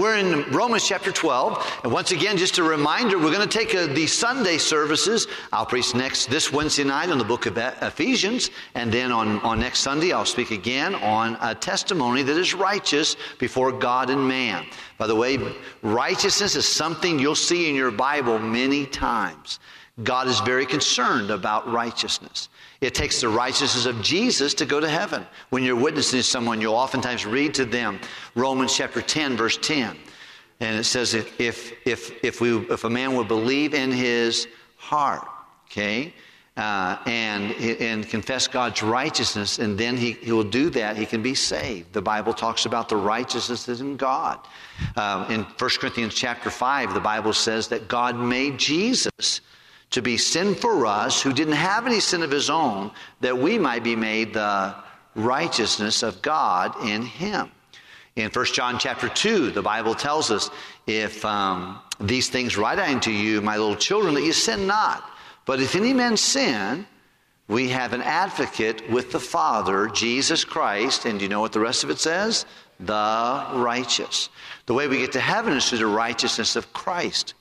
We're in Romans chapter 12. And once again, just a reminder, we're going to take a, the Sunday services. I'll preach next this Wednesday night on the book of Ephesians. And then on, on next Sunday, I'll speak again on a testimony that is righteous before God and man. By the way, righteousness is something you'll see in your Bible many times. God is very concerned about righteousness. It takes the righteousness of Jesus to go to heaven. When you're witnessing someone, you'll oftentimes read to them Romans chapter 10, verse 10. And it says, if, if, if, if, we, if a man would believe in his heart, okay, uh, and, and confess God's righteousness, and then he, he will do that, he can be saved. The Bible talks about the righteousness that's in God. Uh, in 1 Corinthians chapter 5, the Bible says that God made Jesus to be sin for us who didn't have any sin of his own, that we might be made the righteousness of God in him. In 1 John chapter 2, the Bible tells us, if um, these things write I unto you, my little children, that you sin not. But if any man sin, we have an advocate with the Father, Jesus Christ, and do you know what the rest of it says? The righteous. The way we get to heaven is through the righteousness of Christ.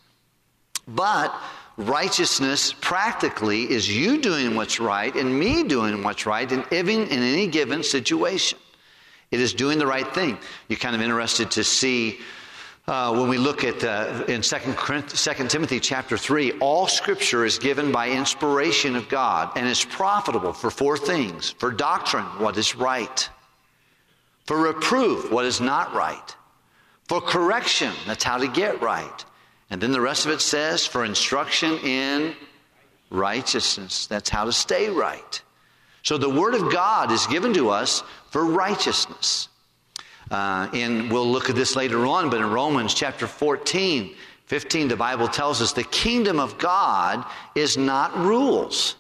But Righteousness practically is you doing what's right and me doing what's right in, even in any given situation. It is doing the right thing. You're kind of interested to see uh, when we look at uh, in 2, 2 Timothy chapter 3, all scripture is given by inspiration of God and is profitable for four things for doctrine, what is right, for reproof, what is not right, for correction, that's how to get right, and then the rest of it says, for instruction in righteousness. That's how to stay right. So the Word of God is given to us for righteousness. Uh, and we'll look at this later on, but in Romans chapter 14, 15, the Bible tells us the kingdom of God is not rules.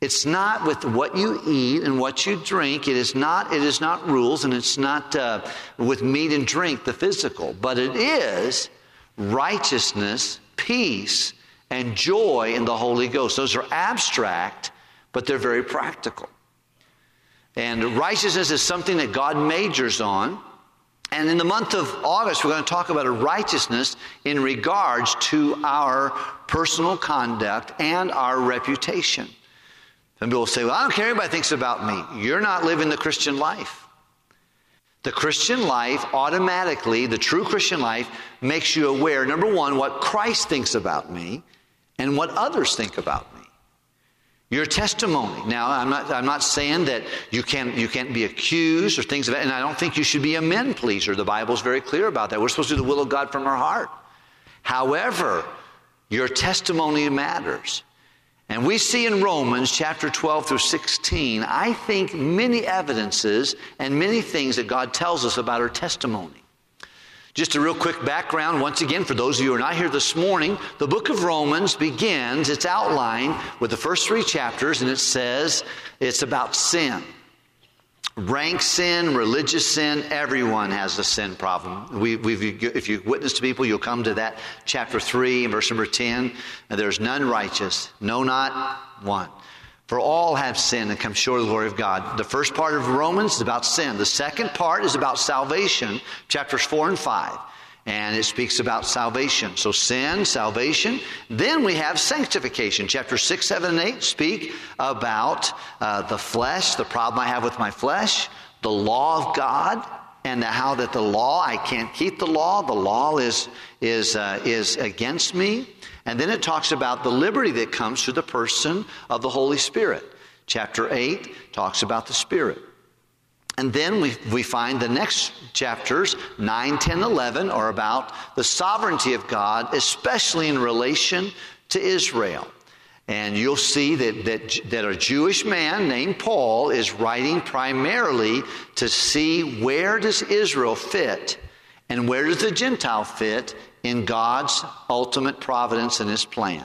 It's not with what you eat and what you drink. It is not, it is not rules, and it's not uh, with meat and drink, the physical, but it is righteousness, peace, and joy in the Holy Ghost. Those are abstract, but they're very practical. And righteousness is something that God majors on. And in the month of August, we're going to talk about a righteousness in regards to our personal conduct and our reputation. Some people say, Well, I don't care anybody thinks about me. You're not living the Christian life. The Christian life automatically, the true Christian life, makes you aware, number one, what Christ thinks about me and what others think about me. Your testimony. Now, I'm not, I'm not saying that you can't, you can't be accused or things of that, and I don't think you should be a men pleaser. The Bible's very clear about that. We're supposed to do the will of God from our heart. However, your testimony matters. And we see in Romans chapter 12 through 16, I think, many evidences and many things that God tells us about our testimony. Just a real quick background, once again, for those of you who are not here this morning, the book of Romans begins its outline with the first three chapters, and it says it's about sin. Rank sin, religious sin, everyone has a sin problem. We, if you witness to people, you'll come to that chapter 3 verse number 10. There's none righteous, no, not one. For all have sinned and come short of the glory of God. The first part of Romans is about sin. The second part is about salvation, chapters 4 and 5 and it speaks about salvation. So sin, salvation. Then we have sanctification. Chapter 6, 7, and 8 speak about uh, the flesh, the problem I have with my flesh, the law of God, and how that the law, I can't keep the law. The law is, is, uh, is against me. And then it talks about the liberty that comes through the person of the Holy Spirit. Chapter 8 talks about the Spirit. And then we, we find the next chapters, 9, 10, 11, are about the sovereignty of God, especially in relation to Israel. And you'll see that, that, that a Jewish man named Paul is writing primarily to see where does Israel fit and where does the Gentile fit in God's ultimate providence and his plan.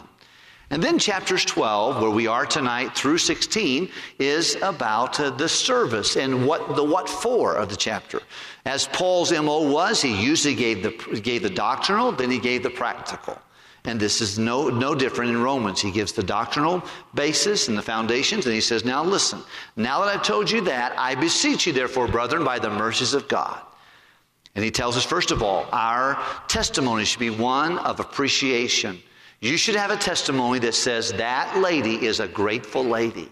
And then chapters 12, where we are tonight through 16, is about uh, the service and what the what for of the chapter. As Paul's MO was, he usually gave the, gave the doctrinal, then he gave the practical. And this is no, no different in Romans. He gives the doctrinal basis and the foundations, and he says, Now listen, now that I've told you that, I beseech you, therefore, brethren, by the mercies of God. And he tells us, first of all, our testimony should be one of appreciation. You should have a testimony that says, that lady is a grateful lady.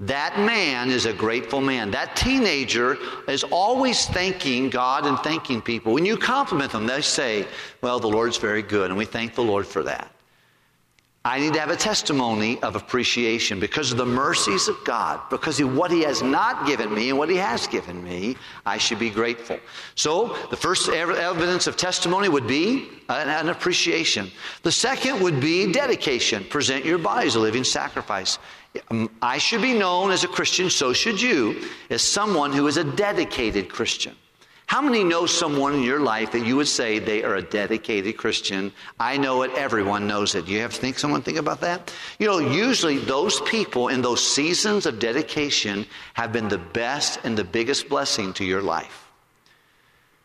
That man is a grateful man. That teenager is always thanking God and thanking people. When you compliment them, they say, Well, the Lord's very good, and we thank the Lord for that. I need to have a testimony of appreciation because of the mercies of God, because of what He has not given me and what He has given me, I should be grateful. So, the first evidence of testimony would be an, appreciation. The second would be dedication. Present your body as a living sacrifice. Um, I should be known as a Christian, so should you, as someone who is a dedicated Christian. How many know someone in your life that you would say they are a dedicated Christian? I know it, everyone knows it. You have to think someone think about that? You know, usually those people in those seasons of dedication have been the best and the biggest blessing to your life.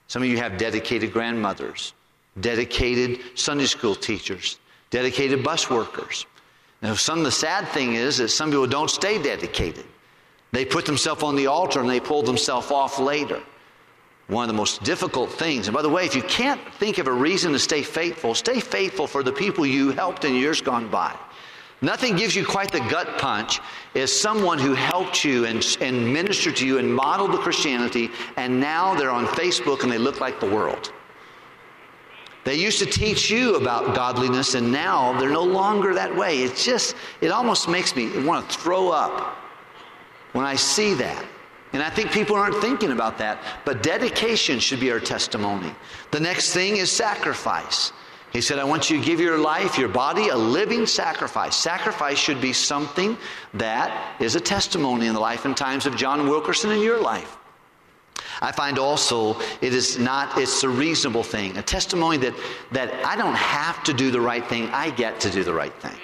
Some of you have dedicated grandmothers, dedicated Sunday school teachers, dedicated bus workers. Now, some of the sad thing is that some people don't stay dedicated. They put themselves on the altar and they pull themselves off later. One of the most difficult things, and by the way, if you can't think of a reason to stay faithful, stay faithful for the people you helped in years gone by. Nothing gives you quite the gut punch as someone who helped you and, and ministered to you and modeled the Christianity, and now they're on Facebook and they look like the world. They used to teach you about godliness, and now they're no longer that way. It's just, it almost makes me want to throw up when I see that. And I think people aren't thinking about that. But dedication should be our testimony. The next thing is sacrifice. He said, I want you to give your life, your body, a living sacrifice. Sacrifice should be something that is a testimony in the life and times of John Wilkerson in your life. I find also it is not, it's a reasonable thing, a testimony that, that I don't have to do the right thing, I get to do the right thing.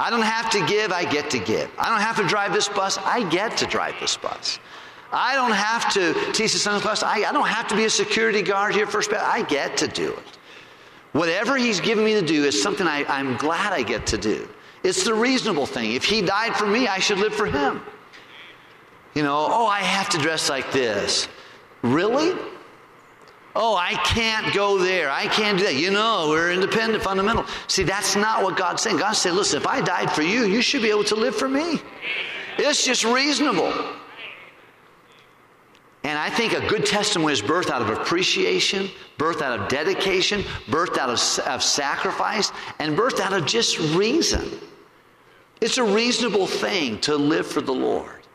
I don't have to give, I get to give. I don't have to drive this bus, I get to drive this bus. I don't have to teach the Sunday class. I, I don't have to be a security guard here First. I get to do it. Whatever He's given me to do is something I, I'm glad I get to do. It's the reasonable thing. If He died for me, I should live for Him. You know, oh, I have to dress like this. Really? Oh, I can't go there. I can't do that. You know, we're independent, fundamental. See, that's not what God's saying. God said, listen, if I died for you, you should be able to live for me. It's just reasonable. And I think a good testimony is birth out of appreciation, birth out of dedication, birth out of, of sacrifice, and birth out of just reason. It's a reasonable thing to live for the Lord.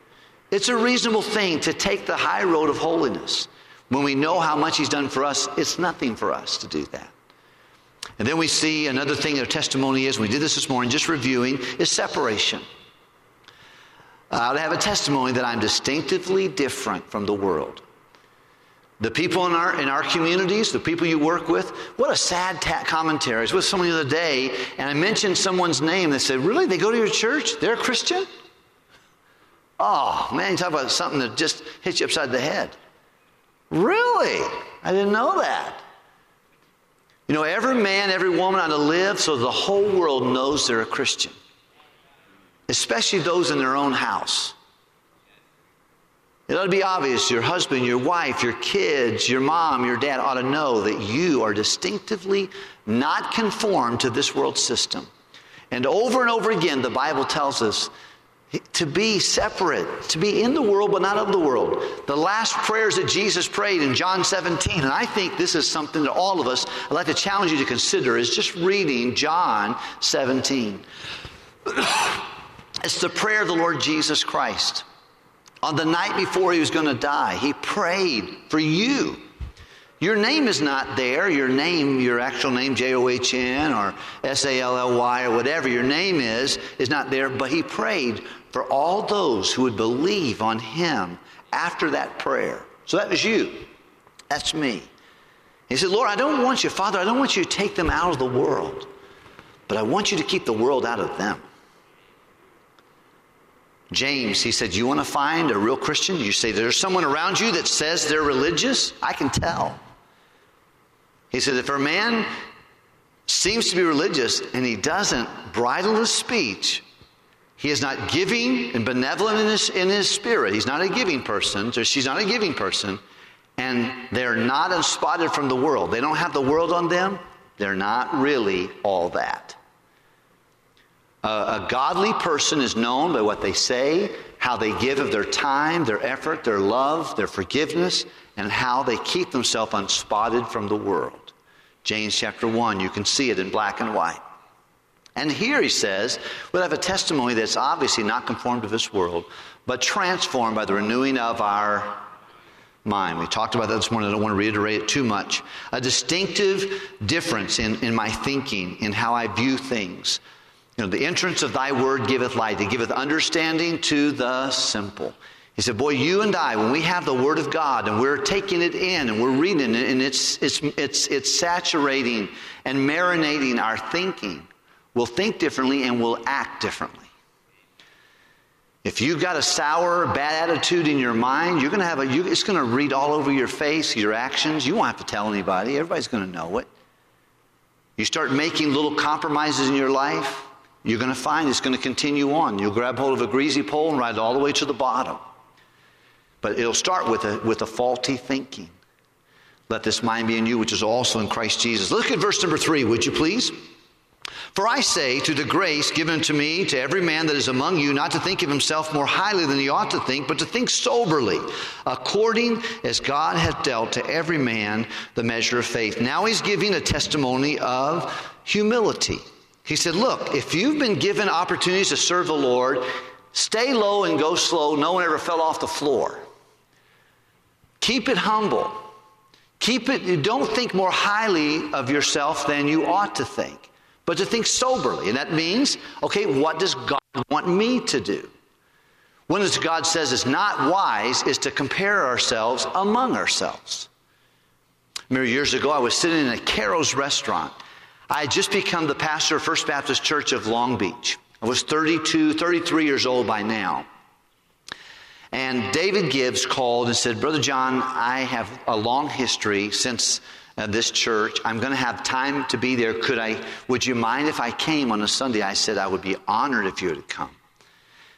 It's a reasonable thing to take the high road of holiness. When we know how much He's done for us, it's nothing for us to do that. And then we see another thing that testimony is, we did this this morning, just reviewing, is separation. Uh, to have a testimony that I'm distinctively different from the world. The people in our, in our communities, the people you work with, what a sad ta- commentary. I was with someone the other day, and I mentioned someone's name. They said, Really? They go to your church? They're a Christian? Oh, man, you talk about something that just hits you upside the head. Really? I didn't know that. You know, every man, every woman ought to live so the whole world knows they're a Christian especially those in their own house. It ought to be obvious your husband, your wife, your kids, your mom, your dad ought to know that you are distinctively not conformed to this world system. And over and over again, the Bible tells us to be separate, to be in the world but not of the world. The last prayers that Jesus prayed in John 17, and I think this is something that all of us, I'd like to challenge you to consider, is just reading John 17. It's the prayer of the Lord Jesus Christ. On the night before he was going to die, he prayed for you. Your name is not there. Your name, your actual name, J O H N or S A L L Y or whatever your name is, is not there. But he prayed for all those who would believe on him after that prayer. So that was you. That's me. He said, Lord, I don't want you, Father, I don't want you to take them out of the world, but I want you to keep the world out of them. James, he said, You want to find a real Christian? You say, There's someone around you that says they're religious? I can tell. He said, If a man seems to be religious and he doesn't bridle his speech, he is not giving and benevolent in his, in his spirit. He's not a giving person, or she's not a giving person, and they're not unspotted from the world, they don't have the world on them, they're not really all that. A, a godly person is known by what they say, how they give of their time, their effort, their love, their forgiveness, and how they keep themselves unspotted from the world. James chapter 1, you can see it in black and white. And here he says, we'll have a testimony that's obviously not conformed to this world, but transformed by the renewing of our mind. We talked about that this morning. I don't want to reiterate it too much. A distinctive difference in, in my thinking, in how I view things. You know, the entrance of thy word giveth light, it giveth understanding to the simple. He said, Boy, you and I, when we have the Word of God and we're taking it in and we're reading it and it's, it's, it's, it's saturating and marinating our thinking, we'll think differently and we'll act differently. If you've got a sour, bad attitude in your mind, you're going to have a, you, it's going to read all over your face, your actions. You won't have to tell anybody. Everybody's going to know it. You start making little compromises in your life, you're going to find it's going to continue on. You'll grab hold of a greasy pole and ride all the way to the bottom. But it'll start with a, with a faulty thinking. Let this mind be in you, which is also in Christ Jesus. Look at verse number three, would you please? For I say, to the grace given to me, to every man that is among you, not to think of himself more highly than he ought to think, but to think soberly, according as God hath dealt to every man the measure of faith. Now he's giving a testimony of humility. He said, Look, if you've been given opportunities to serve the Lord, stay low and go slow. No one ever fell off the floor. Keep it humble. Keep it, don't think more highly of yourself than you ought to think, but to think soberly. And that means, okay, what does God want me to do? Of God says is not wise is to compare ourselves among ourselves. Remember years ago, I was sitting in a Carrows restaurant. I had just become the pastor of First Baptist Church of Long Beach. I was 32, 33 years old by now. And David Gibbs called and said, Brother John, I have a long history since uh, this church. I'm going to have time to be there. Could I, would you mind if I came on a Sunday? I said, I would be honored if you would come.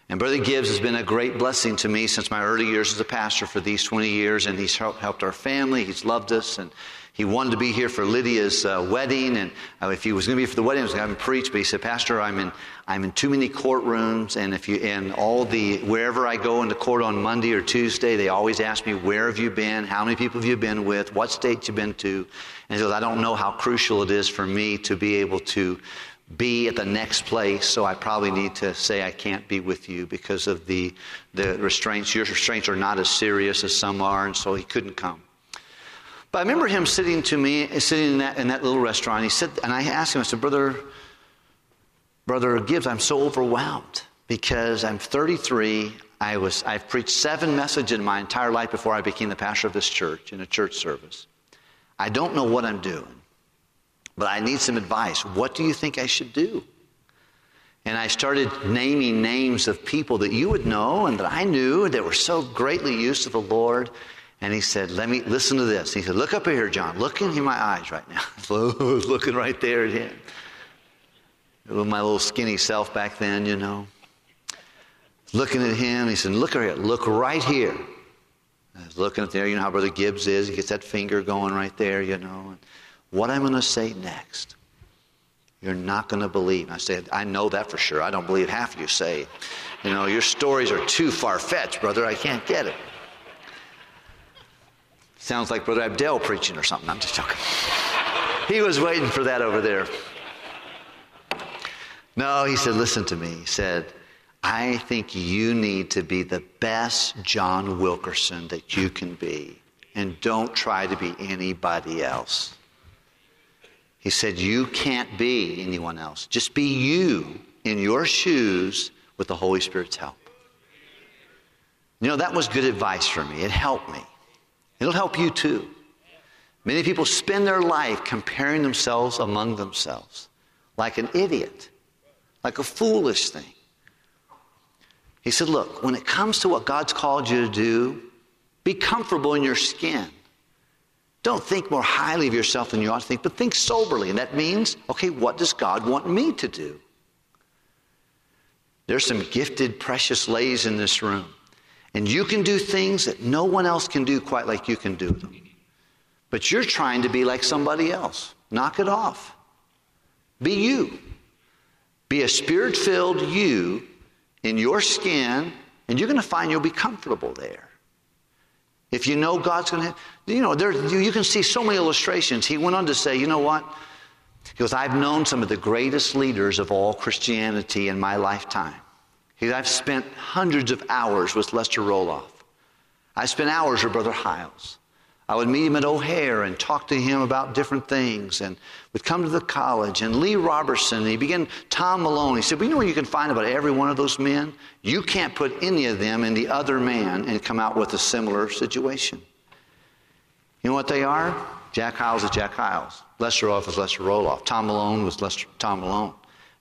And Brother Gibbs has been a great blessing to me since my early years as a pastor for these 20 years, and he's helped our family. He's loved us, and he wanted to be here for Lydia's uh, wedding, and uh, if he was going to be for the wedding, I was going to have him preach. But he said, "Pastor, I'm in I'm in too many courtrooms, and if you and all the wherever I go into court on Monday or Tuesday, they always ask me where have you been, how many people have you been with, what state you've been to, and says I don't know how crucial it is for me to be able to." be at the next place, so I probably need to say I can't be with you because of the, the restraints. Your restraints are not as serious as some are, and so he couldn't come. But I remember him sitting to me, sitting in that, in that little restaurant. He said, and I asked him, I said, Brother, Brother Gibbs, I'm so overwhelmed because I'm 33. I was, I've preached seven messages in my entire life before I became the pastor of this church in a church service. I don't know what I'm doing, but I need some advice. What do you think I should do? And I started naming names of people that you would know and that I knew that were so greatly used to the Lord. And he said, Let me listen to this. He said, Look up here, John. Look into my eyes right now. looking right there at him. With my little skinny self back then, you know. Looking at him, he said, Look here, look right here. I was looking at there, you know how Brother Gibbs is. He gets that finger going right there, you know. And what I'm going to say next, you're not going to believe. I said, I know that for sure. I don't believe half you say. You know, your stories are too far fetched, brother. I can't get it. Sounds like Brother Abdel preaching or something. I'm just joking. he was waiting for that over there. No, he said, listen to me. He said, I think you need to be the best John Wilkerson that you can be. And don't try to be anybody else. He said, You can't be anyone else. Just be you in your shoes with the Holy Spirit's help. You know, that was good advice for me. It helped me. It'll help you too. Many people spend their life comparing themselves among themselves like an idiot, like a foolish thing. He said, Look, when it comes to what God's called you to do, be comfortable in your skin. Don't think more highly of yourself than you ought to think, but think soberly. And that means, okay, what does God want me to do? There's some gifted, precious ladies in this room. And you can do things that no one else can do quite like you can do them. But you're trying to be like somebody else. Knock it off. Be you. Be a spirit filled you in your skin, and you're going to find you'll be comfortable there. If you know God's going to, you know, there, you, can see so many illustrations. He went on to say, you know what? He goes, I've known some of the greatest leaders of all Christianity in my lifetime. He goes, I've spent hundreds of hours with Lester Roloff. I spent hours with Brother Hyles. I would meet him at O'Hare and talk to him about different things and would come to the college. And Lee Roberson, he began, Tom Malone. He said, you know where you can find about every one of those men? You can't put any of them in the other man and come out with a similar situation. You know what they are? Jack Hyles is Jack Hyles. Lester Roloff is Lester Roloff. Tom Malone was Lester, Tom Malone.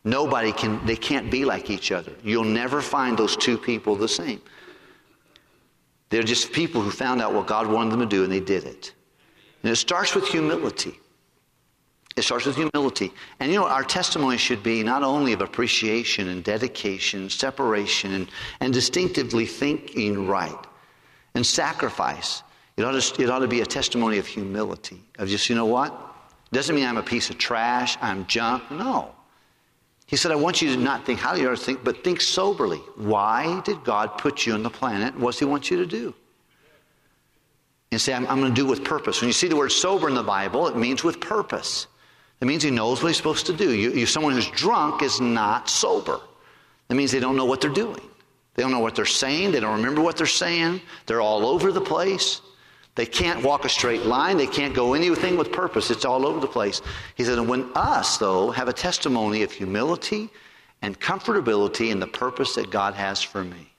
Nobody can, they can't be like each other. You'll never find those two people the same. They're just people who found out what God wanted them to do and they did it. And it starts with humility. It starts with humility. And you know, our testimony should be not only of appreciation and dedication, separation, and, and distinctively thinking right and sacrifice. It ought, to, it ought to be a testimony of humility, of just, you know what? Doesn't mean I'm a piece of trash, I'm junk. No. He said, I want you to not think highly or think, but think soberly. Why did God put you on the planet? What does He want you to do? And say, I'm, I'm going to do with purpose. When you see the word sober in the Bible, it means with purpose. It means he knows what he's supposed to do. You, you, someone who's drunk is not sober. That means they don't know what they're doing. They don't know what they're saying. They don't remember what they're saying. They're all over the place. They can't walk a straight line. They can't go anything with purpose. It's all over the place. He said, and when us, though, have a testimony of humility and comfortability in the purpose that God has for me.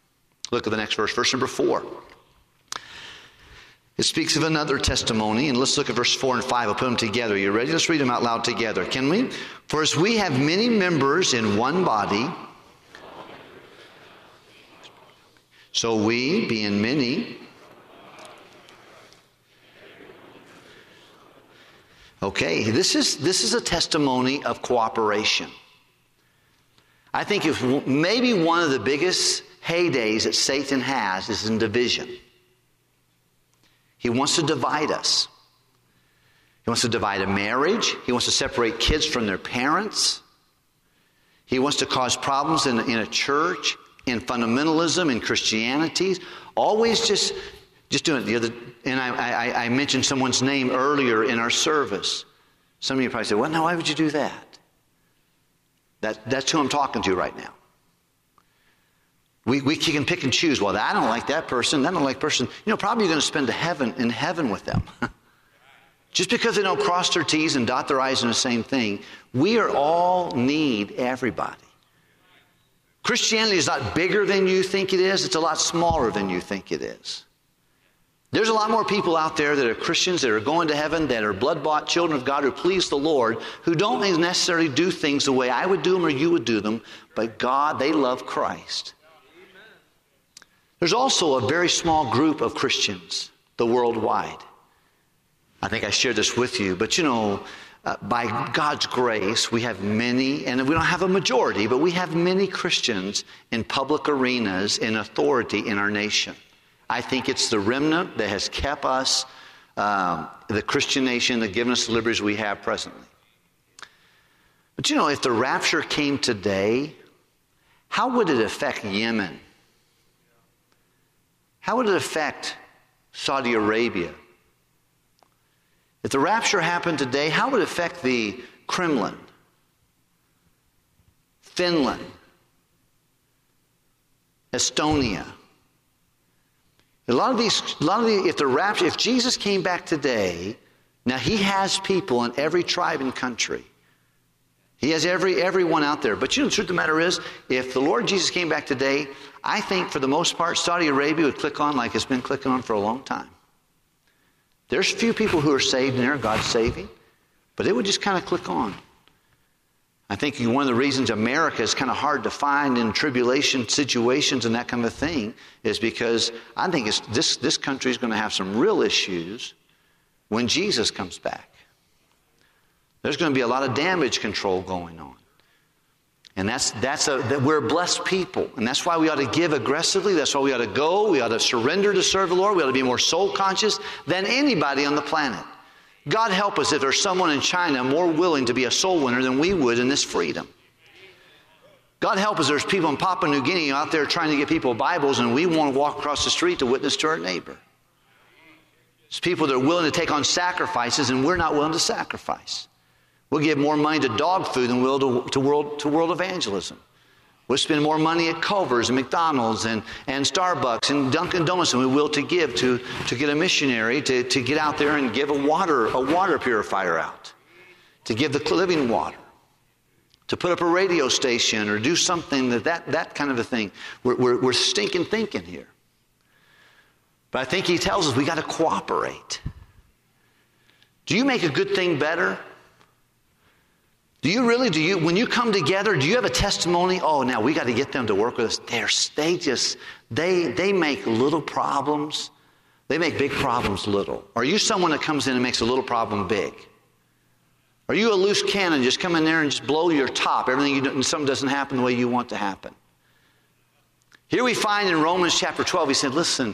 Look at the next verse, verse number four. It speaks of another testimony, and let's look at verse 4 and 5. I'll put them together. You ready? Let's read them out loud together. Can we? For as we have many members in one body, so we, being many, Okay, this is, this is a testimony of cooperation. I think if maybe one of the biggest heydays that Satan has is in division. He wants to divide us. He wants to divide a marriage. He wants to separate kids from their parents. He wants to cause problems in, in a church, in fundamentalism, in Christianity. Always just just doing it the other, and I, I, I mentioned someone's name earlier in our service. Some of you probably say, well, now why would you do that? that that's who I'm talking to right now. We, we can pick and choose. Well, I don't like that person. I don't like person. You know, probably you're going to spend heaven in heaven with them. Just because they don't cross their T's and dot their I's in the same thing, we are all need everybody. Christianity is not bigger than you think it is, it's a lot smaller than you think it is. There's a lot more people out there that are Christians, that are going to heaven, that are blood bought children of God who please the Lord, who don't necessarily do things the way I would do them or you would do them, but God, they love Christ. There's also a very small group of Christians, the worldwide. I think I shared this with you, but you know, uh, by God's grace, we have many, and we don't have a majority, but we have many Christians in public arenas in authority in our nation. I think it's the remnant that has kept us, um, the Christian nation, that given us the liberties we have presently. But you know, if the rapture came today, how would it affect Yemen? How would it affect Saudi Arabia? If the rapture happened today, how would it affect the Kremlin, Finland, Estonia? A lot of these, a lot of the, if the rapture, if Jesus came back today, now he has people in every tribe and country. He has every everyone out there. But you know, the truth of the matter is, if the Lord Jesus came back today, I think for the most part, Saudi Arabia would click on like it's been clicking on for a long time. There's few people who are saved in there, God's saving, but it would just kind of click on. I think one of the reasons America is kind of hard to find in tribulation situations and that kind of thing is because I think this, this country is going to have some real issues when Jesus comes back. There's going to be a lot of damage control going on. And that's, that's a, that we're blessed people. And that's why we ought to give aggressively. That's why we ought to go. We ought to surrender to serve the Lord. We ought to be more soul conscious than anybody on the planet. God help us if there's someone in China more willing to be a soul winner than we would in this freedom. God help us, there's people in Papua New Guinea out there trying to get people Bibles, and we want to walk across the street to witness to our neighbor. There's people that are willing to take on sacrifices, and we're not willing to sacrifice. We'll give more money to dog food than we'll to, to, world, to world evangelism. We'll spend more money at Culver's and McDonald's and, and Starbucks and Dunkin' Donuts than we will to give to, to get a missionary to, to get out there and give a water, a water purifier out, to give the living water to put up a radio station or do something that that, that kind of a thing. We're, we're, we're stinking thinking here. But I think he tells us we got to cooperate. Do you make a good thing better? Do you really, do you, when you come together, do you have a testimony? Oh, now we got to get them to work with us. They're, they just, they, they make little problems. They make big problems little. Are you someone that comes in and makes a little problem big? Are you a loose cannon, just come in there and just blow your top, everything you do, and something doesn't happen the way you want to happen? Here we find in Romans chapter 12, he said, listen,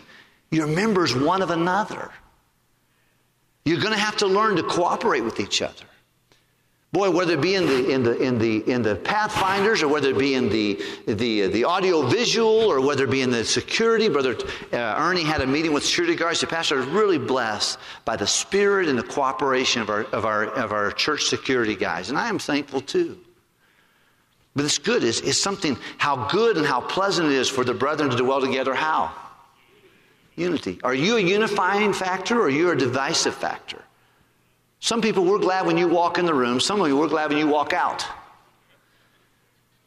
you're members one of another. You're going to have to learn to cooperate with each other. Boy, whether it be in the, in the, in the, in the Pathfinders or whether it be in the, the, the audio visual or whether it be in the security, Brother uh, Ernie had a meeting with security guards. The pastor was really blessed by the spirit and the cooperation of our, of our, of our church security guys. And I am thankful too. But it's good. It's, it's something, how good and how pleasant it is for the brethren to dwell together. How? Unity. Are you a unifying factor or are you a divisive factor? Some people, we're glad when you walk in the room. Some of you, we're glad when you walk out.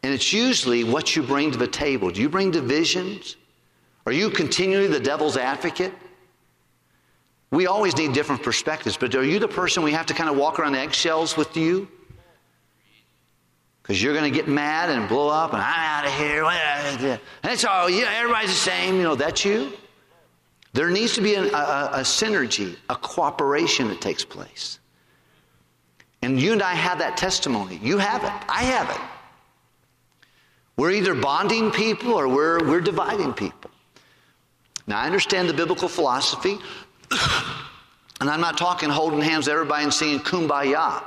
And it's usually what you bring to the table. Do you bring divisions? Are you continually the devil's advocate? We always need different perspectives, but are you the person we have to kind of walk around eggshells with you? Because you're going to get mad and blow up, and I'm out of here. It's all, yeah, everybody's the same. You know, that's you. There needs to be a, a, a synergy, a cooperation that takes place. And you and I have that testimony. You have it. I have it. We're either bonding people or we're, we're dividing people. Now, I understand the biblical philosophy, and I'm not talking holding hands with everybody and singing kumbaya.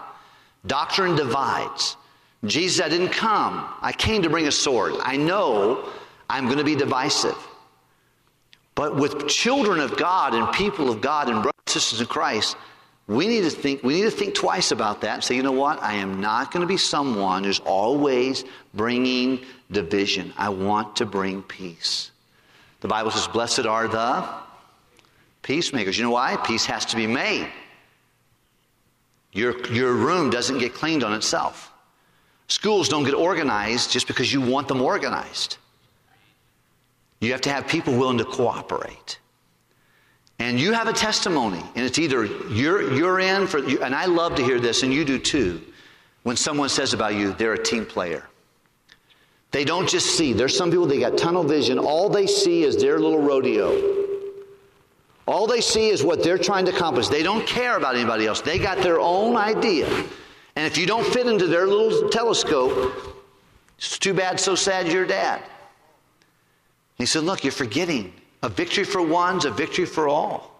Doctrine divides. Jesus, I didn't come. I came to bring a sword. I know I'm going to be divisive. But with children of God and people of God and brothers and sisters in Christ, we need to think, we need to think twice about that and say, you know what? I am not going to be someone who's always bringing division. I want to bring peace. The Bible says, blessed are the peacemakers. You know why? Peace has to be made. Your, your room doesn't get cleaned on itself. Schools don't get organized just because you want them organized. You have to have people willing to cooperate. And you have a testimony, and it's either you're, you're in for, and I love to hear this, and you do too, when someone says about you, they're a team player. They don't just see. There's some people, they got tunnel vision. All they see is their little rodeo. All they see is what they're trying to accomplish. They don't care about anybody else. They got their own idea. And if you don't fit into their little telescope, it's too bad, so sad you're dad. He said, Look, you're forgetting a victory for one's a victory for all.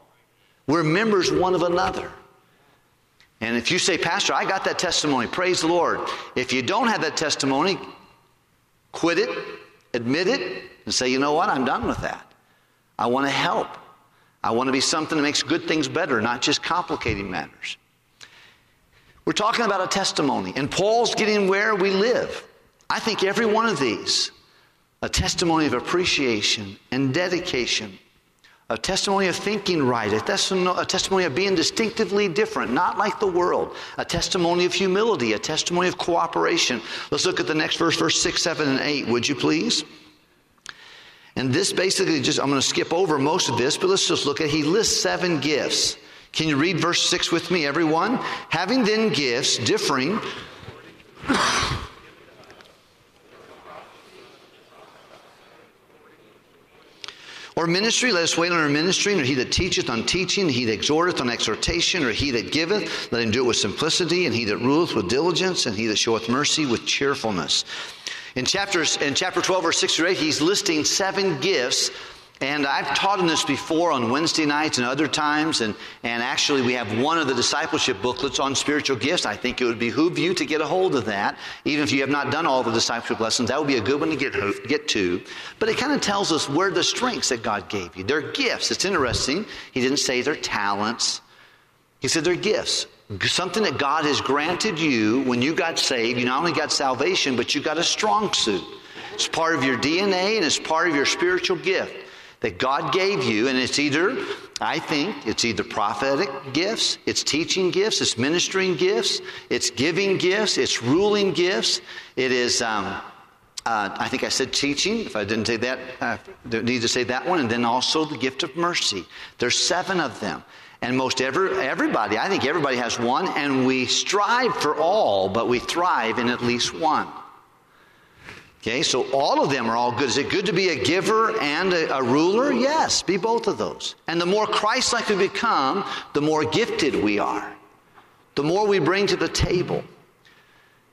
We're members one of another. And if you say, Pastor, I got that testimony, praise the Lord. If you don't have that testimony, quit it, admit it, and say, you know what, I'm done with that. I want to help. I want to be something that makes good things better, not just complicating matters. We're talking about a testimony, and Paul's getting where we live. I think every one of these a testimony of appreciation and dedication, a testimony of thinking right, a, testimony of being distinctively different, not like the world, a testimony of humility, a testimony of cooperation. Let's look at the next verse, verse 6, 7, and 8, would you please? And this basically just, I'm going to skip over most of this, but let's just look at, he lists seven gifts. Can you read verse 6 with me, everyone? Having then gifts differing. Ministry, let us wait on our ministry, or he that teacheth on teaching, he that exhorteth on exhortation, or he that giveth, let him do it with simplicity, and he that ruleth with diligence, and he that showeth mercy with cheerfulness. In, chapters, in chapter 12, verse 6 through 8, he's listing seven gifts and I've taught on this before on Wednesday nights and other times, and, and actually we have one of the discipleship booklets on spiritual gifts. I think it would behoove you to get a hold of that. Even if you have not done all the discipleship lessons, that would be a good one to get, get to. But it kind of tells us where the strengths that God gave you. They're gifts. It's interesting. He didn't say they're talents. He said they're gifts. Something that God has granted you when you got saved. You not only got salvation, but you got a strong suit. It's part of your DNA and it's part of your spiritual gift that God gave you, and it's either, I think, it's either prophetic gifts, it's teaching gifts, it's ministering gifts, it's giving gifts, it's ruling gifts, it is. Um, uh, I think I said teaching. If I didn't say that, I uh, need to say that one. And then also the gift of mercy. There's seven of them. And most every, everybody, I think everybody has one, and we strive for all, but we thrive in at least one. Okay, so all of them are all good. Is it good to be a giver and a, a ruler? Yes, be both of those. And the more Christ like we become, the more gifted we are, the more we bring to the table.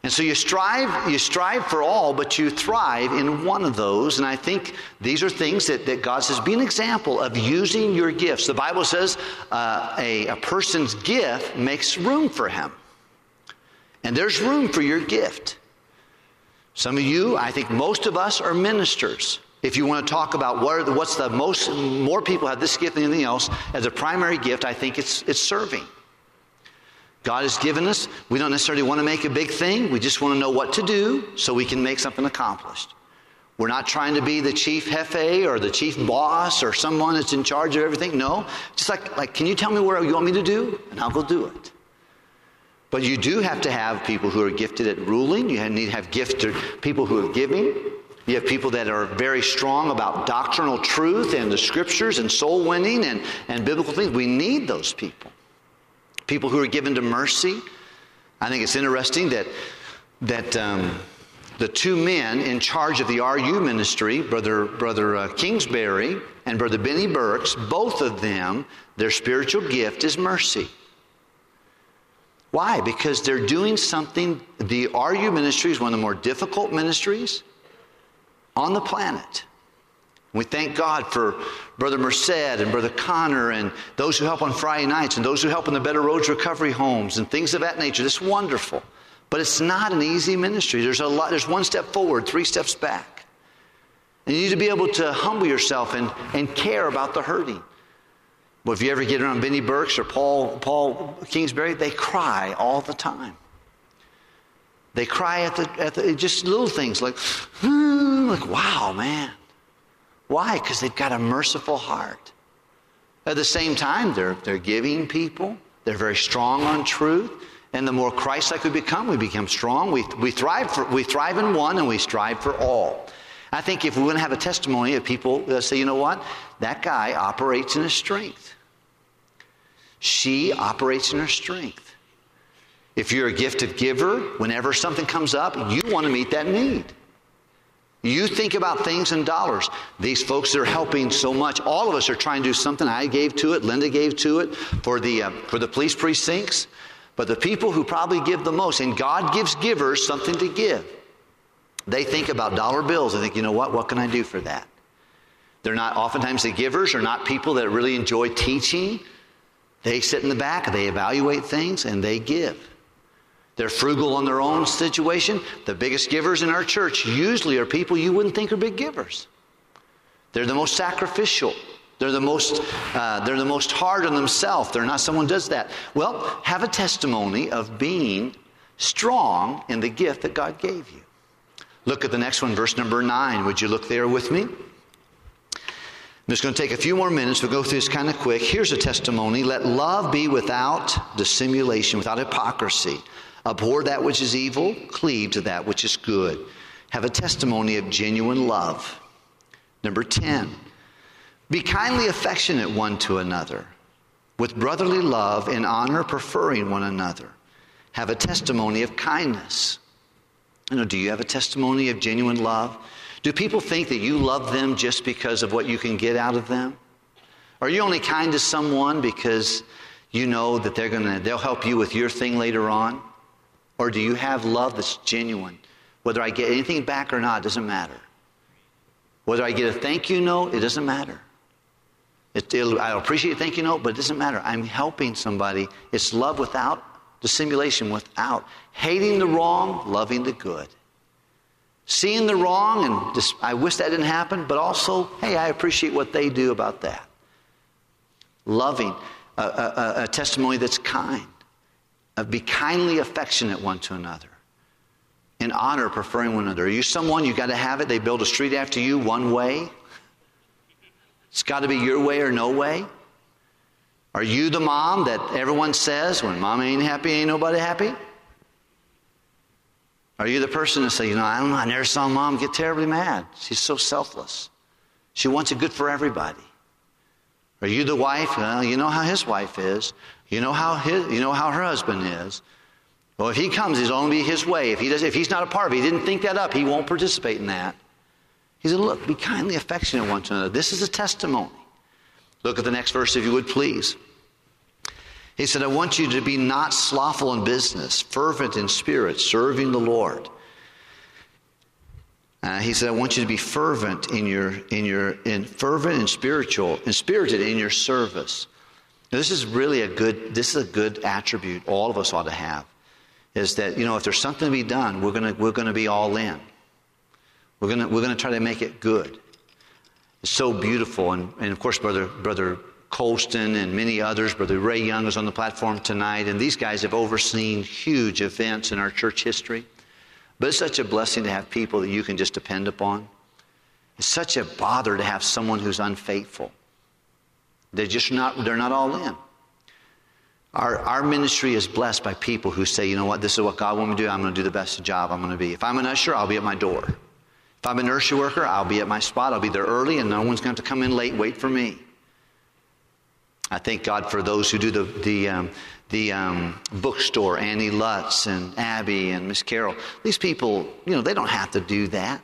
And so you strive, you strive for all, but you thrive in one of those. And I think these are things that, that God says, be an example of using your gifts. The Bible says uh, a, a person's gift makes room for him. And there's room for your gift. Some of you, I think most of us are ministers. If you want to talk about what the, what's the most, more people have this gift than anything else as a primary gift, I think it's, it's serving. God has given us, we don't necessarily want to make a big thing. We just want to know what to do so we can make something accomplished. We're not trying to be the chief jefe or the chief boss or someone that's in charge of everything. No. Just like, like, can you tell me what you want me to do? And I'll go do it. But you do have to have people who are gifted at ruling. You need to have gifted people who are giving. You have people that are very strong about doctrinal truth and the scriptures and soul winning and, and biblical things. We need those people. People who are given to mercy. I think it's interesting that, that um, the two men in charge of the RU ministry, Brother, Brother uh, Kingsbury and Brother Benny Burks, both of them, their spiritual gift is mercy. Why? Because they're doing something, the RU ministry is one of the more difficult ministries on the planet. We thank God for Brother Merced and Brother Connor and those who help on Friday nights and those who help in the Better Roads Recovery Homes and things of that nature. It's wonderful. But it's not an easy ministry. There's a lot, there's one step forward, three steps back. And you need to be able to humble yourself and, and care about the hurting. But if you ever get around Benny Burks or Paul, Paul Kingsbury, they cry all the time. They cry at the, at the just little things like, hmm, like, wow, man. Why? Because they've got a merciful heart. At the same time, they're, they're giving people. They're very strong on truth. And the more Christ-like we become, we become strong. We, we, thrive for, we thrive in one and we strive for all. I think if we want to have a testimony of people that say, you know what? That guy operates in his strength. She operates in her strength. If you're a gifted giver, whenever something comes up, you want to meet that need. You think about things in dollars. These folks that are helping so much, all of us are trying to do something. I gave to it, Linda gave to it for the, uh, for the police precincts. But the people who probably give the most, and God gives givers something to give, they think about dollar bills. They think, you know what? What can I do for that? They're not, oftentimes, the givers are not people that really enjoy teaching they sit in the back, they evaluate things, and they give. They're frugal on their own situation. The biggest givers in our church usually are people you wouldn't think are big givers. They're the most sacrificial. They're the most, uh, they're the most hard on themselves. They're not someone does that. Well, have a testimony of being strong in the gift that God gave you. Look at the next one, verse number nine. Would you look there with me? Just going to take a few more minutes. We'll go through this kind of quick. Here's a testimony. Let love be without dissimulation, without hypocrisy. Abhor that which is evil, cleave to that which is good. Have a testimony of genuine love. Number 10, be kindly affectionate one to another, with brotherly love and honor, preferring one another. Have a testimony of kindness. You know, do you have a testimony of genuine love? Do people think that you love them just because of what you can get out of them? Are you only kind to someone because you know that they're to they'll help you with your thing later on? Or do you have love that's genuine? Whether I get anything back or not doesn't matter. Whether I get a thank you note, it doesn't matter. It, I appreciate a thank you note, but it doesn't matter. I'm helping somebody. It's love without dissimulation, without hating the wrong, loving the good. Seeing the wrong, and just, I wish that didn't happen, but also, hey, I appreciate what they do about that. Loving, a, a, a testimony that's kind, of be kindly affectionate one to another in honor, preferring one another. Are you someone you got to have it? They build a street after you one way. It's got to be your way or no way. Are you the mom that everyone says when mom ain't happy, ain't nobody happy? Are you the person to say, you know, I don't know, I never saw mom get terribly mad. She's so selfless. She wants it good for everybody. Are you the wife? Well, you know how his wife is. You know how his, you know how her husband is. Well, if he comes, it's only his way. If he does, if he's not a part of it, he didn't think that up, he won't participate in that. He said, Look, be kindly affectionate one to another. This is a testimony. Look at the next verse, if you would, please. He said, I want you to be not slothful in business, fervent in spirit, serving the Lord. Uh, he said, I want you to be fervent in your, in your, in fervent and spiritual, and spirited in your service. Now, this is really a good, this is a good attribute all of us ought to have is that, you know, if there's something to be done, we're going to we're gonna be all in. We're going we're gonna try to make it good. It's so beautiful. And, and of course, Brother, Brother Colston and many others, Brother Ray Young is on the platform tonight, and these guys have overseen huge events in our church history. But it's such a blessing to have people that you can just depend upon. It's such a bother to have someone who's unfaithful. They're just not, they're not all in. Our, our ministry is blessed by people who say, you know what, this is what God wants me to do. I'm going to do the best job I'm going to be. If I'm an usher, I'll be at my door. If I'm a nursery worker, I'll be at my spot. I'll be there early, and no one's going to come in late, wait for me. I thank God for those who do the, the, um, the um, bookstore, Annie Lutz and Abby and Miss Carol. These people, you know, they don't have to do that.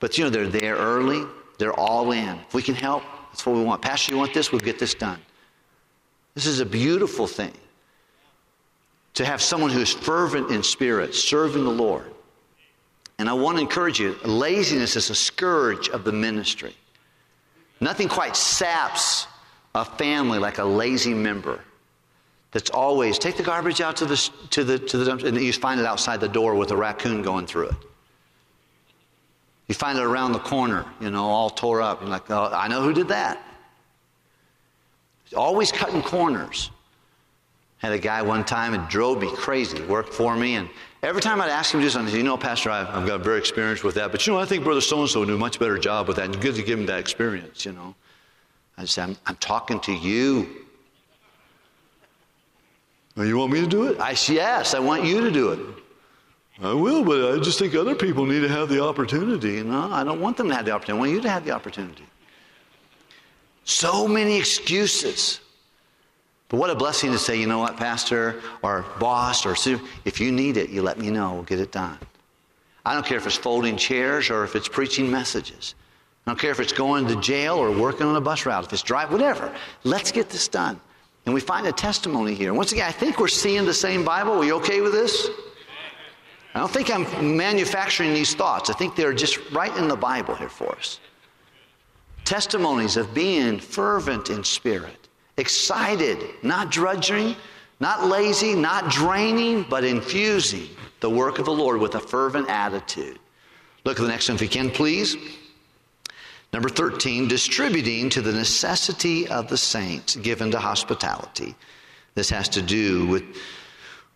But, you know, they're there early. They're all in. If we can help, that's what we want. Pastor, you want this? We'll get this done. This is a beautiful thing to have someone who is fervent in spirit, serving the Lord. And I want to encourage you laziness is a scourge of the ministry. Nothing quite saps a family like a lazy member that's always take the garbage out to the, to the, to the dump, and you find it outside the door with a raccoon going through it. You find it around the corner, you know, all tore up. You're like, oh, I know who did that always cutting corners. Had a guy one time and drove me crazy, worked for me, and every time I'd ask him to do something, you know, Pastor, I've, I've got very experience with that, but you know, I think Brother so and so would do a much better job with that, and good to give him that experience, you know. I said, I'm, I'm talking to you. You want me to do it? I said, yes, I want you to do it. I will, but I just think other people need to have the opportunity. No, I don't want them to have the opportunity. I want you to have the opportunity. So many excuses. But what a blessing to say, you know what, Pastor or boss or if you need it, you let me know. We'll get it done. I don't care if it's folding chairs or if it's preaching messages. I don't care if it's going to jail or working on a bus route, if it's drive, whatever. Let's get this done. And we find a testimony here. Once again, I think we're seeing the same Bible. Are you okay with this? I don't think I'm manufacturing these thoughts. I think they're just right in the Bible here for us testimonies of being fervent in spirit, excited, not drudging, not lazy, not draining, but infusing the work of the Lord with a fervent attitude. Look at the next one if you can, please. Number 13, distributing to the necessity of the saints given to hospitality. This has to do with,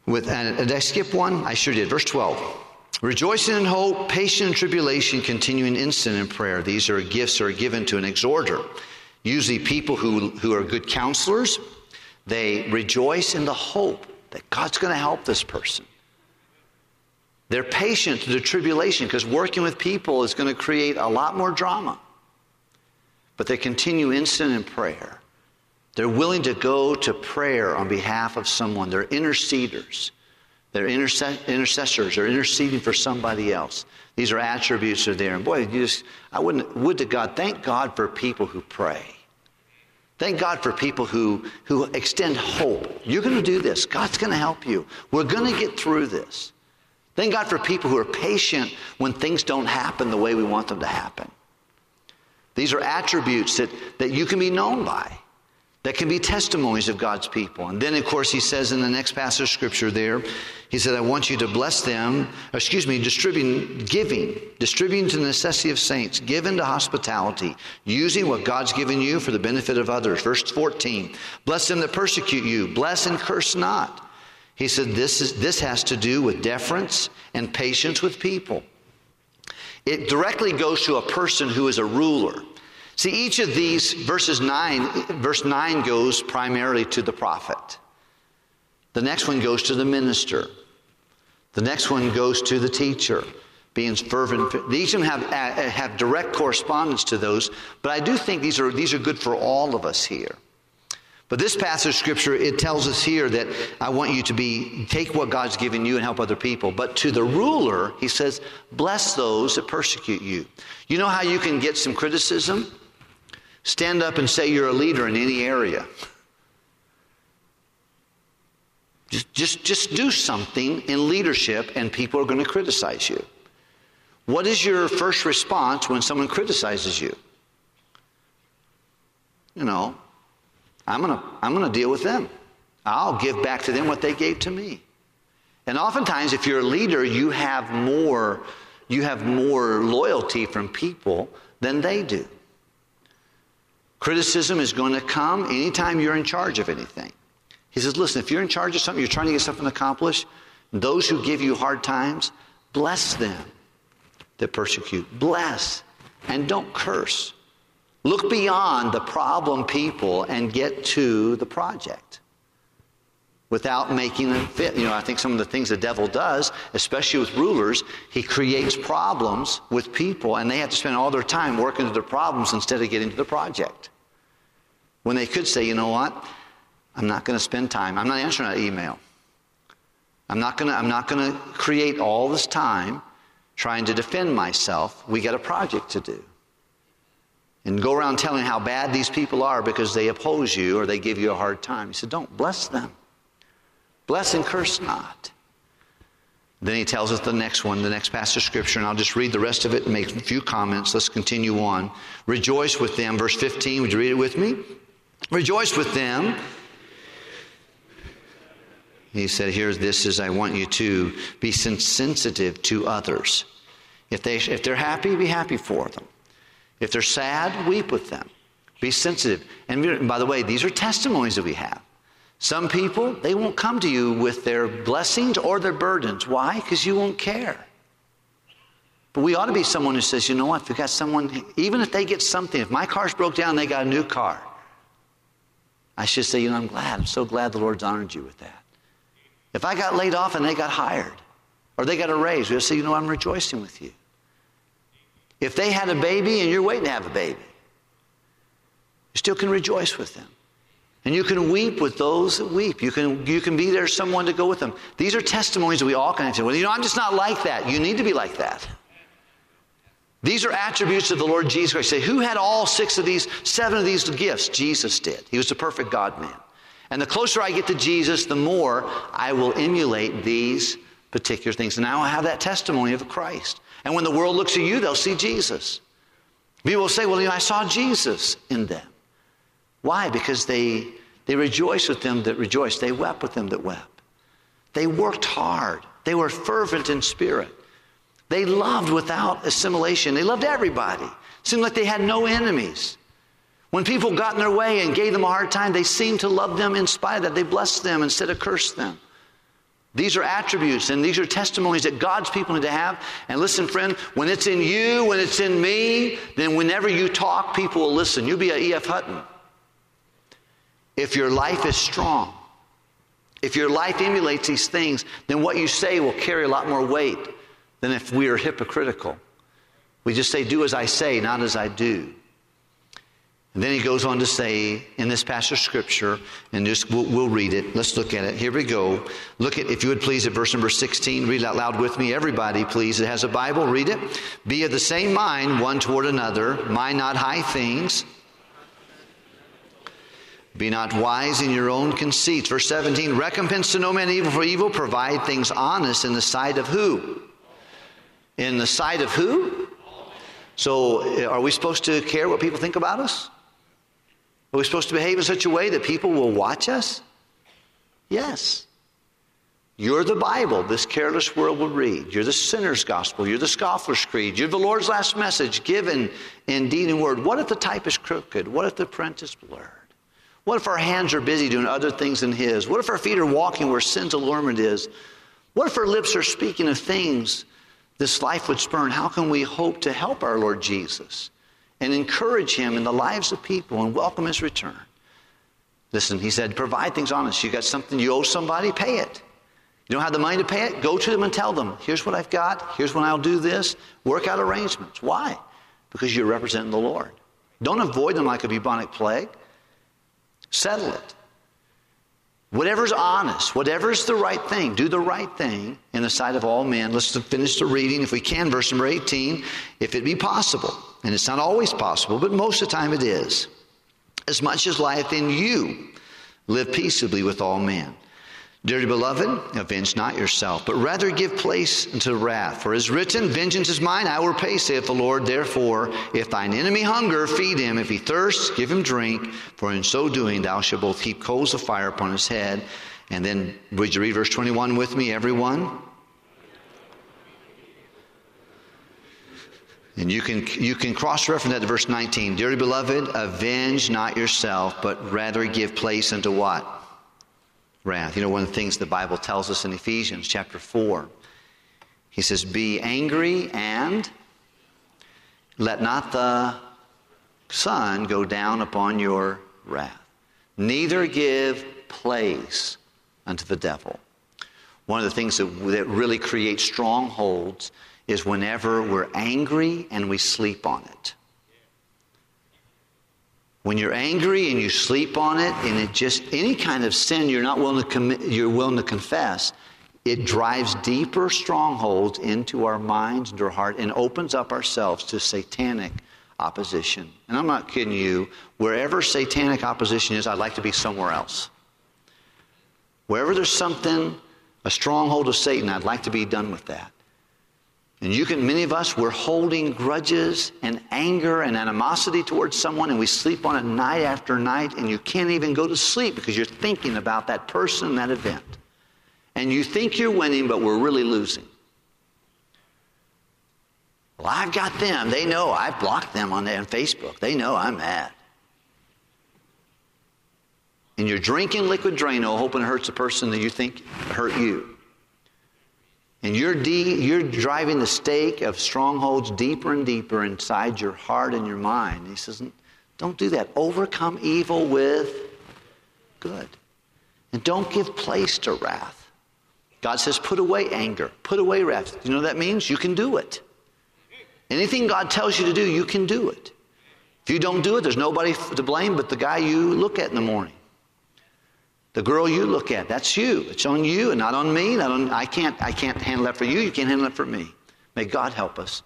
with and did I skip one? I sure did. Verse 12. Rejoicing in hope, patient in tribulation, continuing instant in prayer. These are gifts that are given to an exhorter. Usually, people who, who are good counselors, they rejoice in the hope that God's going to help this person. They're patient through the tribulation because working with people is going to create a lot more drama. But they continue instant in prayer. They're willing to go to prayer on behalf of someone. They're interceders. They're intercessors. They're interceding for somebody else. These are attributes that are there. And boy, you just, I wouldn't, would to God, thank God for people who pray. Thank God for people who, who extend hope. You're going to do this. God's going to help you. We're going to get through this. Thank God for people who are patient when things don't happen the way we want them to happen. These are attributes that, that you can be known by, that can be testimonies of God's people. And then, of course, he says in the next passage of scripture there, he said, I want you to bless them, excuse me, distributing, giving, distributing to the necessity of saints, given to hospitality, using what God's given you for the benefit of others. Verse 14, bless them that persecute you, bless and curse not. He said this, is, this has to do with deference and patience with people. It directly goes to a person who is a ruler. See, each of these, verses 9, verse 9 goes primarily to the prophet. The next one goes to the minister. The next one goes to the teacher, being fervent. These have, uh, have direct correspondence to those, but I do think these are, these are good for all of us here. But this passage of scripture, it tells us here that I want you to be, take what God's given you and help other people. But to the ruler, he says, bless those that persecute you. You know how you can get some criticism? Stand up and say you're a leader in any area. Just, just, just do something in leadership and people are going to criticize you. What is your first response when someone criticizes you? You know, I'm going to I'm going to deal with them. I'll give back to them what they gave to me. And oftentimes, if you're a leader, you have more, you have more loyalty from people than they do. Criticism is going to come anytime you're in charge of anything. He says, listen, if you're in charge of something, you're trying to get something accomplished, those who give you hard times, bless them that persecute. Bless and don't curse. Look beyond the problem people and get to the project without making them fit. You know, I think some of the things the devil does, especially with rulers, he creates problems with people and they have to spend all their time working through their problems instead of getting to the project. When they could say, you know what? I'm not going to spend time. I'm not answering that email. I'm not going to, I'm not going to create all this time trying to defend myself. We got a project to do and go around telling how bad these people are because they oppose you or they give you a hard time. He said, Don't bless them. Bless and curse not. Then he tells us the next one, the next passage of scripture, and I'll just read the rest of it and make a few comments. Let's continue on. Rejoice with them, verse 15. Would you read it with me? Rejoice with them. He said, Here's this is I want you to be sensitive to others. If, they, if they're happy, be happy for them. If they're sad, weep with them. Be sensitive. And by the way, these are testimonies that we have. Some people, they won't come to you with their blessings or their burdens. Why? Because you won't care. But we ought to be someone who says, you know what, if you got someone, even if they get something, if my car's broke down, they got a new car. I should say, you know, I'm glad. I'm so glad the Lord's honored you with that. If I got laid off and they got hired, or they got a raise, we'll say, you know, I'm rejoicing with you. If they had a baby and you're waiting to have a baby, you still can rejoice with them. And you can weep with those that weep. You can, you can be there, someone to go with them. These are testimonies that we all can have. Well, you know, I'm just not like that. You need to be like that. These are attributes of the Lord Jesus Christ. Say, who had all six of these, seven of these gifts? Jesus did. He was the perfect God man. And the closer I get to Jesus, the more I will emulate these particular things. And I will have that testimony of Christ. And when the world looks at you, they'll see Jesus. People will say, Well, you know, I saw Jesus in them. Why? Because they, they rejoiced with them that rejoiced, they wept with them that wept. They worked hard, they were fervent in spirit. They loved without dissimulation, they loved everybody. It seemed like they had no enemies. When people got in their way and gave them a hard time, they seemed to love them in spite of that. They blessed them instead of cursed them. These are attributes and these are testimonies that God's people need to have. And listen, friend, when it's in you, when it's in me, then whenever you talk, people will listen. You'll be a E.F. Hutton. If your life is strong, if your life emulates these things, then what you say will carry a lot more weight than if we are hypocritical. We just say, Do as I say, not as I do. And then he goes on to say in this passage of scripture, and just we'll, we'll, read it. Let's look at it. Here we go. Look at, if you would please, at verse number 16. Read it out loud with me. Everybody, please. It has a Bible. Read it. Be of the same mind one toward another. Mind not high things, Be not wise in your own conceits. Verse 17, recompense to no man evil for evil, provide things honest in the sight of who? In the sight of who? So, eh, are we supposed to care what people think about us? Are we supposed to behave in such a way that people will watch us? Yes. You're the Bible this careless world will read. You're the sinner's gospel. You're the scoffer's creed. You're the Lord's last message given in deed and word. What if the type is crooked? What if the print is blurred? What if our hands are busy doing other things than His? What if our feet are walking where sin's allurement is? What if our lips are speaking of things this life would spurn? How can we hope to help our Lord Jesus and encourage Him in the lives of people and welcome His return? Listen, He said, provide things honest. You got something you owe somebody, pay it. You don't have the money to pay it? Go to them and tell them, here's what I've got, here's when I'll do this. Work out arrangements. Why? Because you're representing the Lord. Don't avoid them like a bubonic plague. Settle it. Whatever's honest, whatever's the right thing, do the right thing in the sight of all men. Let's finish the reading, if we can, verse number 18. If it be possible, and it's not always possible, but most of the time it is, as much as lieth in you, live peaceably with all men. Dearly beloved, avenge not yourself, but rather give place unto wrath. For as written, Vengeance is mine, I will repay, saith the Lord. Therefore, if thine enemy hunger, feed him. If he thirst, give him drink. For in so doing, thou shalt both heap coals of fire upon his head. And then, would you read verse 21 with me, everyone? And you can, you can cross reference that to verse 19. Dearly beloved, avenge not yourself, but rather give place unto what? Wrath. You know, one of the things the Bible tells us in Ephesians chapter 4, he says, Be angry and let not the sun go down upon your wrath. Neither give place unto the devil. One of the things that, that really creates strongholds is whenever we're angry and we sleep on it. When you're angry and you sleep on it, and it just any kind of sin you're not willing to commit, you're willing to confess, it drives deeper strongholds into our minds, and our heart, and opens up ourselves to satanic opposition. And I'm not kidding you. Wherever satanic opposition is, I'd like to be somewhere else. Wherever there's something, a stronghold of Satan, I'd like to be done with that. And you can, many of us, we're holding grudges and anger and animosity towards someone, and we sleep on it night after night, and you can't even go to sleep because you're thinking about that person, that event. And you think you're winning, but we're really losing. Well, I've got them. They know I've blocked them on, on Facebook. They know I'm mad. And you're drinking liquid Drano, hoping it hurts the person that you think hurt you. And you're, de- you're driving the stake of strongholds deeper and deeper inside your heart and your mind. He says, don't do that. Overcome evil with good. And don't give place to wrath. God says, put away anger, put away wrath. You know what that means? You can do it. Anything God tells you to do, you can do it. If you don't do it, there's nobody to blame but the guy you look at in the morning. The girl you look at, that's you. It's on you and not on me. Not on, I, can't, I can't handle that for you. You can't handle it for me. May God help us.